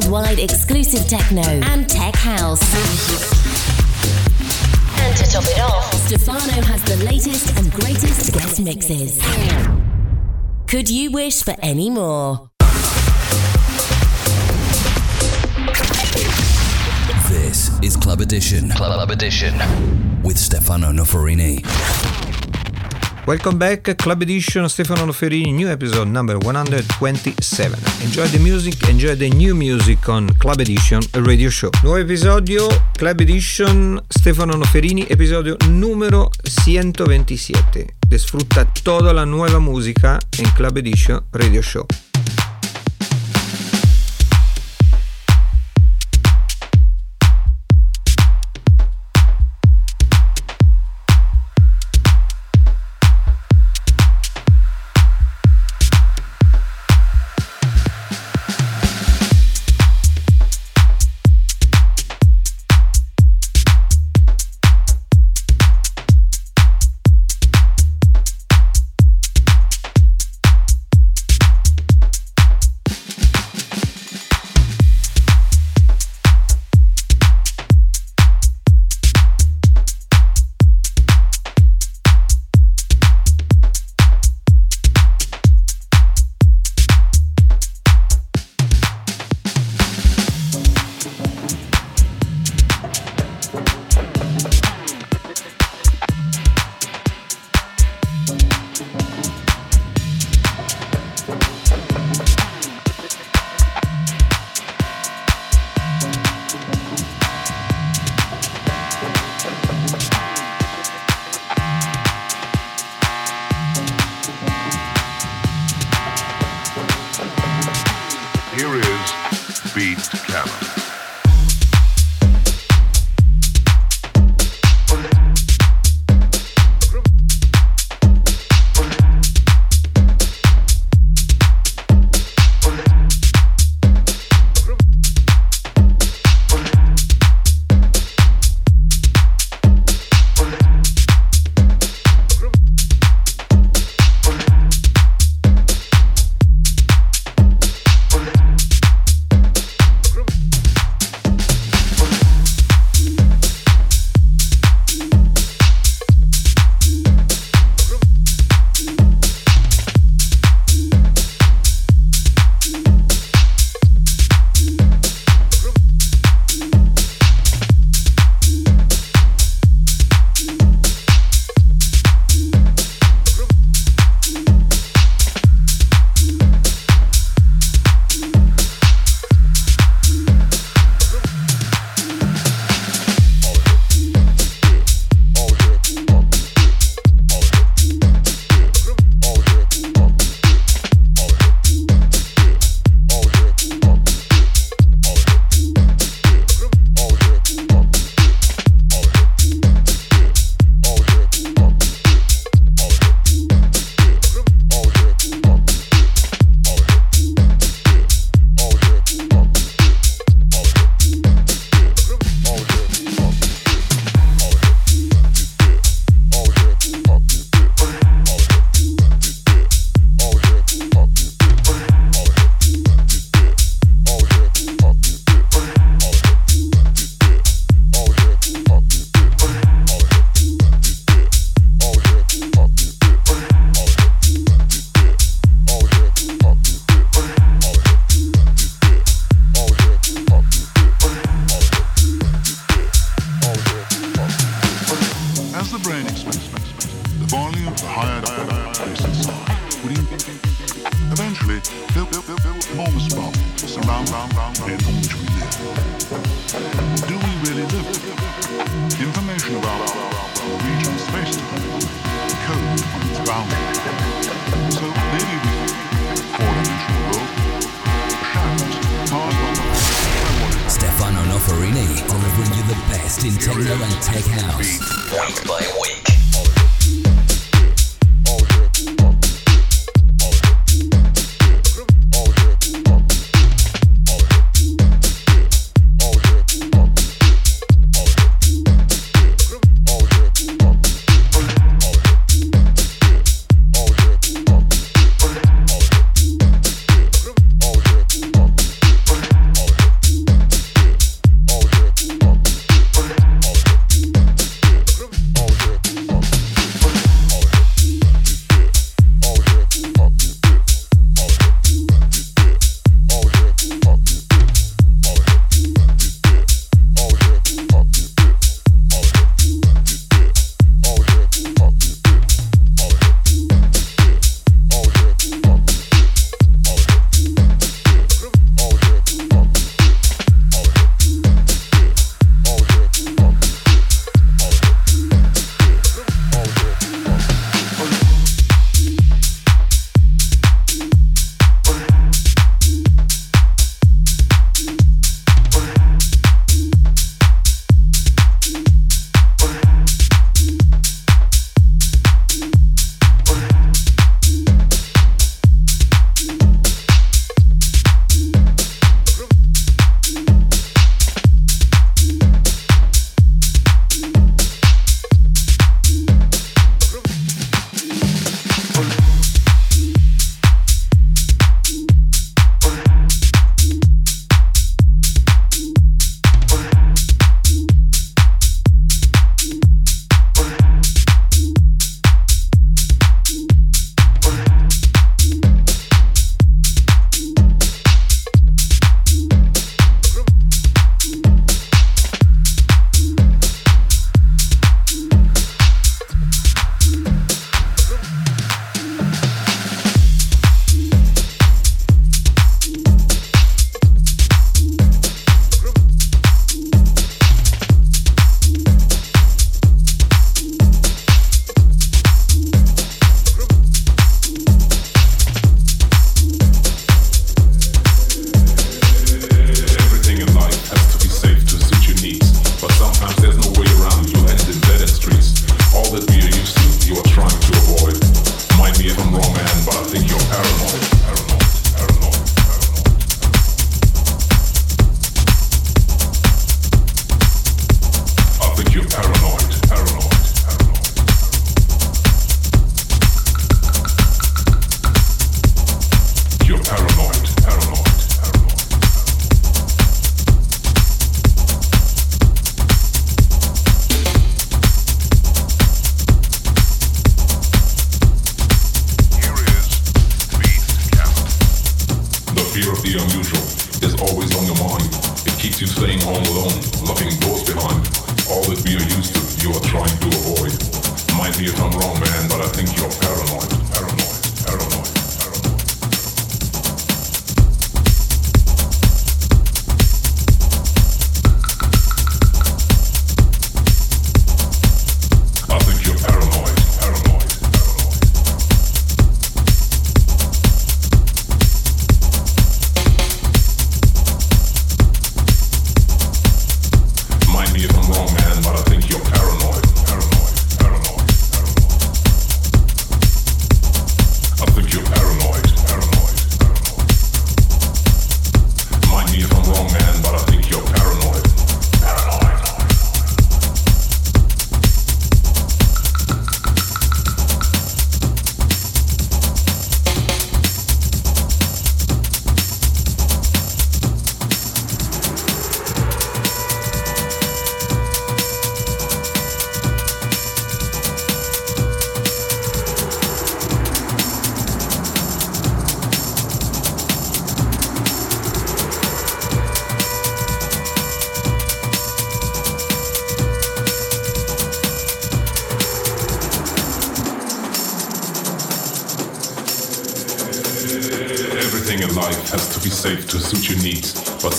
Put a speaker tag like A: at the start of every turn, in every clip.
A: worldwide exclusive techno and tech house. And to top it off, Stefano has the latest and greatest guest mixes. Could you wish for any more?
B: This is Club Edition. Club Edition with Stefano Noferini.
C: Welcome back, Club Edition, Stefano Noferini, new episode number 127. Enjoy the music, enjoy the new music on Club Edition Radio Show. Nuovo episodio, Club Edition, Stefano Noferini, episodio número 127. Disfruta toda la nueva música en Club Edition Radio Show.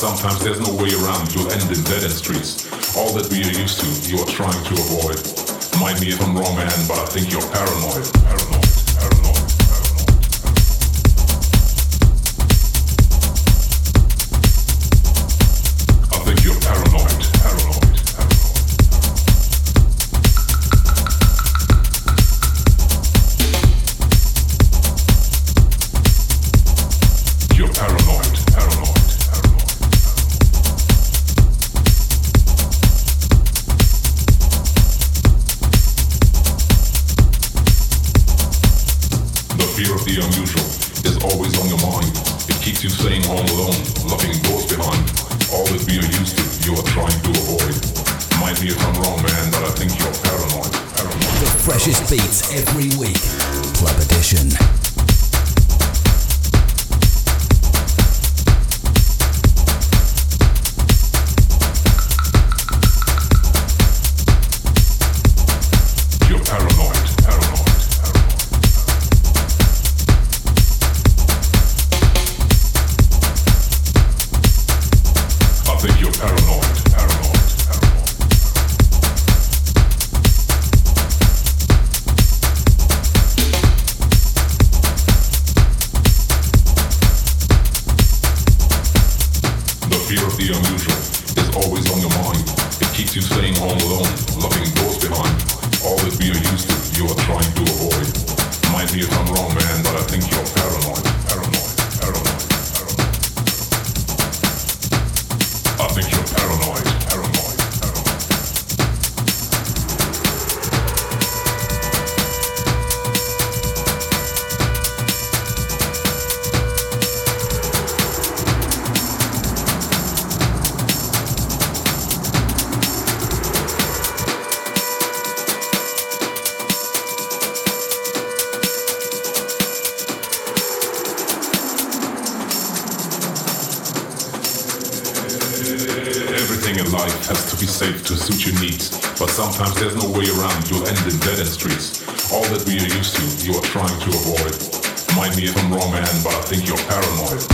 D: Sometimes there's no way around, you'll end in dead end streets. All that we are used to, you are trying to avoid. Mind me if I'm wrong, man, but I think you're paranoid. Paranoid.
B: Sometimes there's no way around, you'll end in
A: dead end streets. All that we are used to, you are trying to avoid. Mind
E: me if I'm wrong, man, but I think you're paranoid.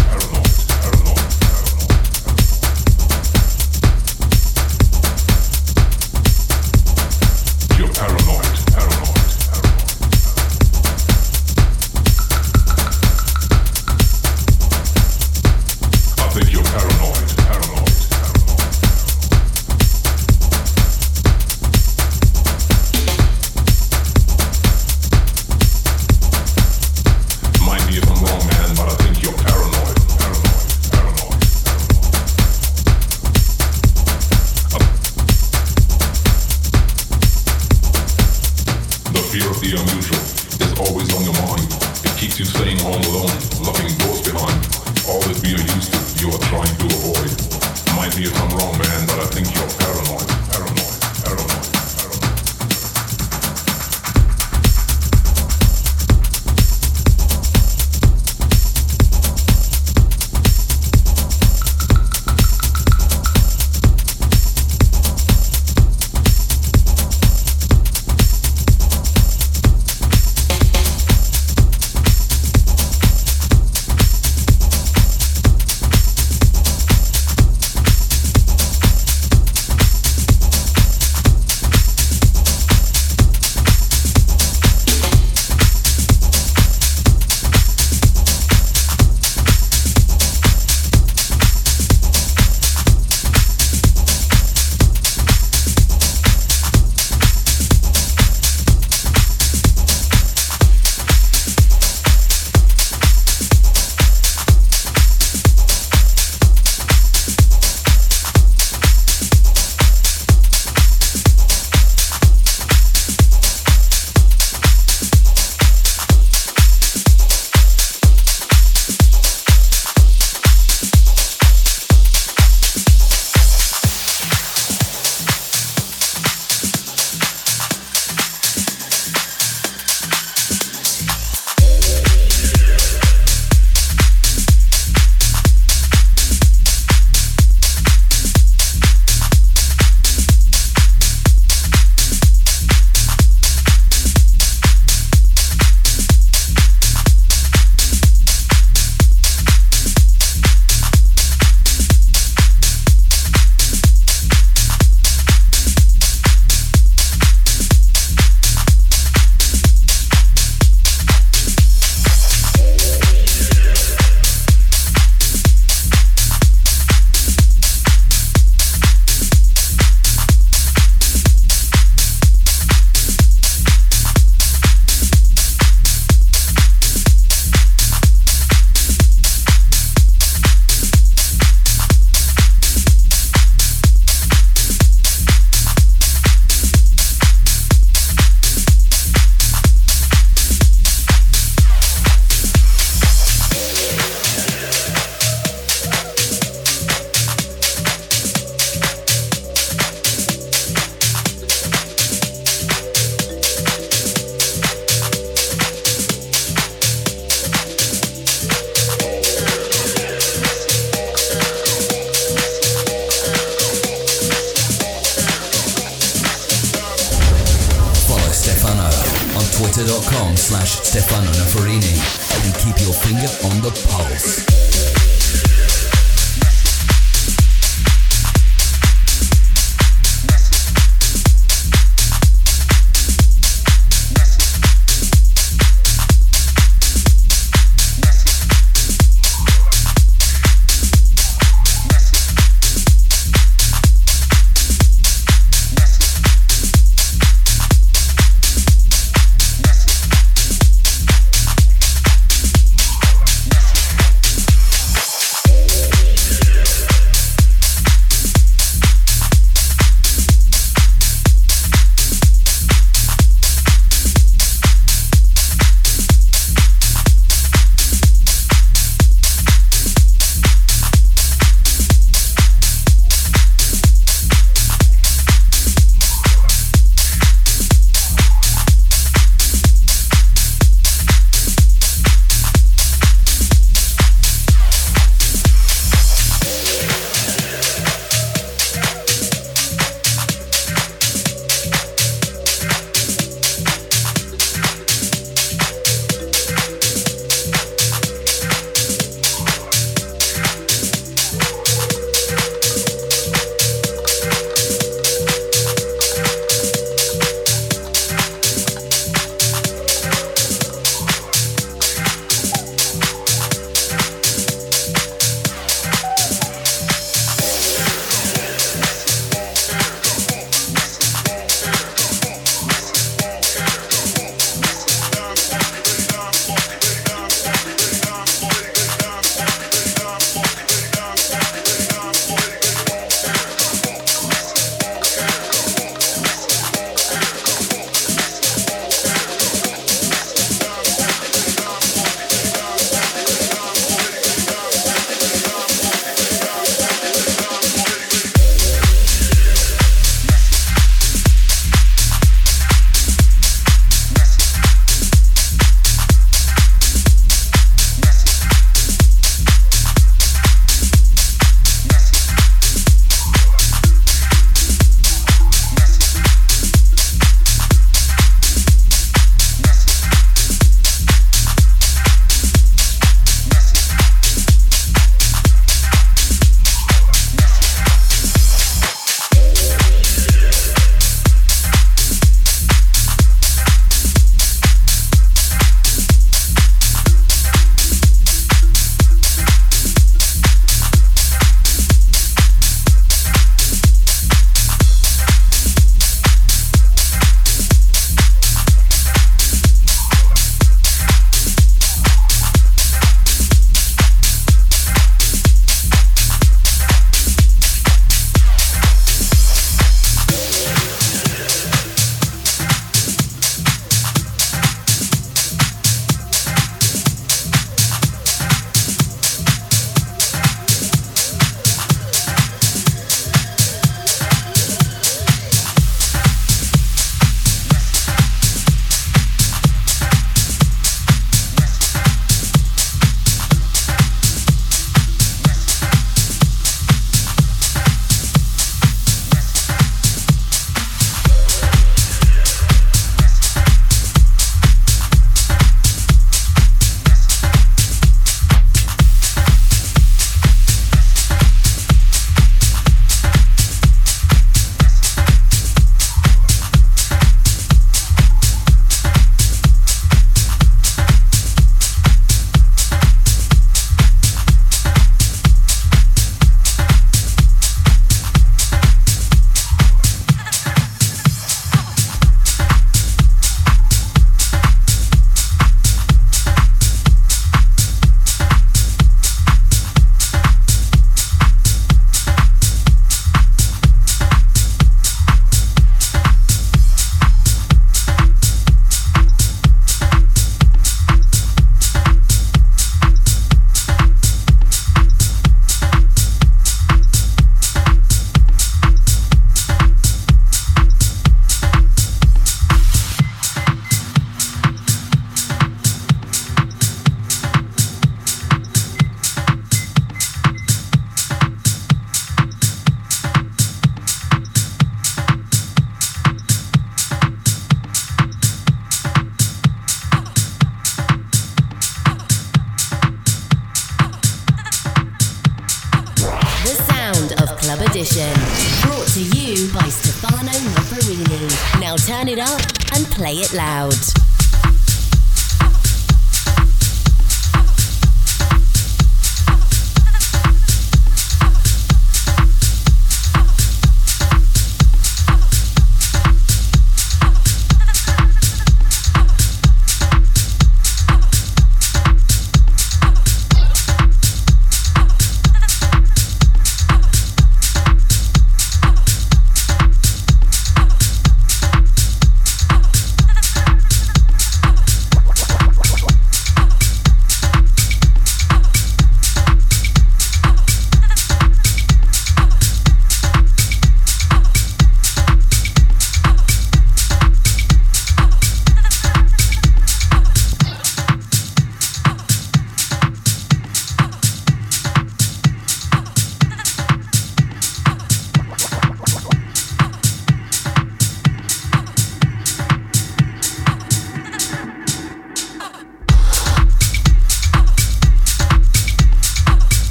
E: Turn it
A: up and play it loud.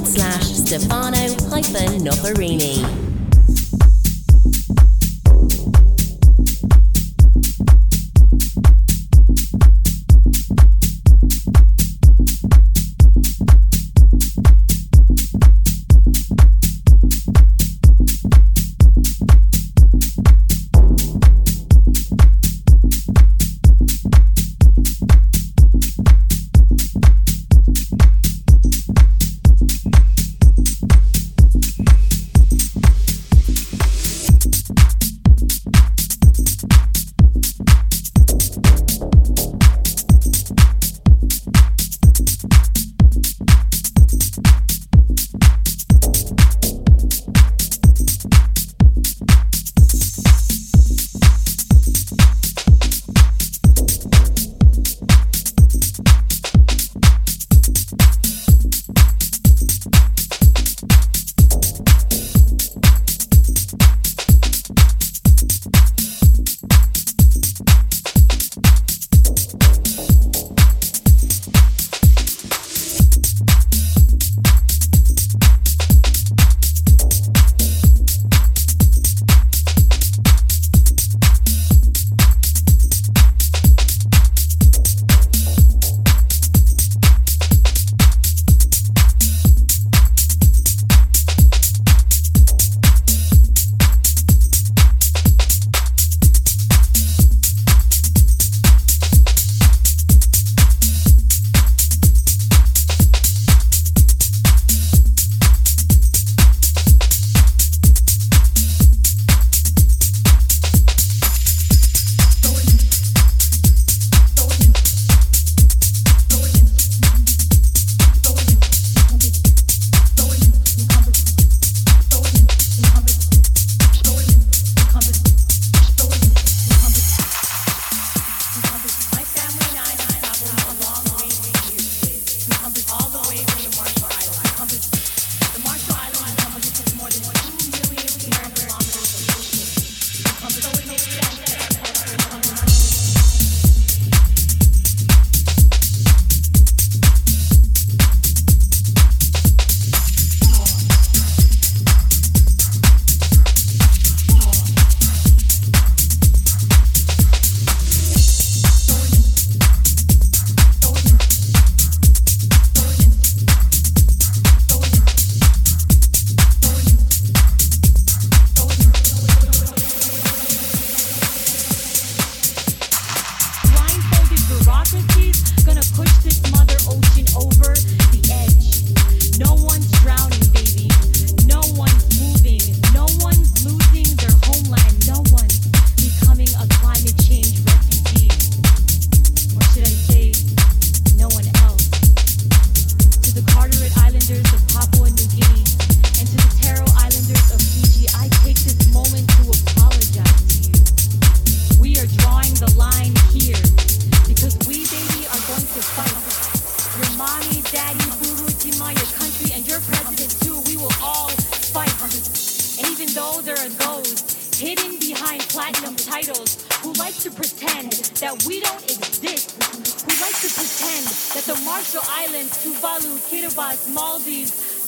A: Forward slash Stefano hyphen Noferini.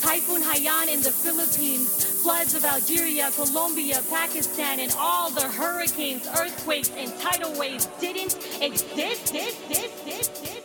B: Typhoon Haiyan in the Philippines, floods of Algeria, Colombia, Pakistan, and all the hurricanes, earthquakes,
A: and tidal waves didn't exist. This, this, this, this, this.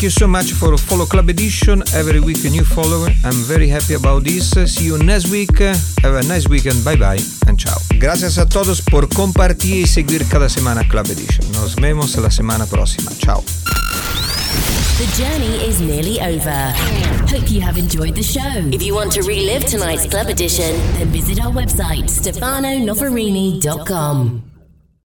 F: Thank you so much for follow Club Edition. Every week a new follower. I'm very happy about this. See you next week. Have a nice weekend. Bye bye and ciao. Gracias a todos por compartir y seguir cada semana Club Edition. Nos vemos la semana próxima. Ciao.
A: The journey is nearly over. Hope you have enjoyed the show. If you want to relive tonight's club edition, then visit our website, stefanonoferini.com.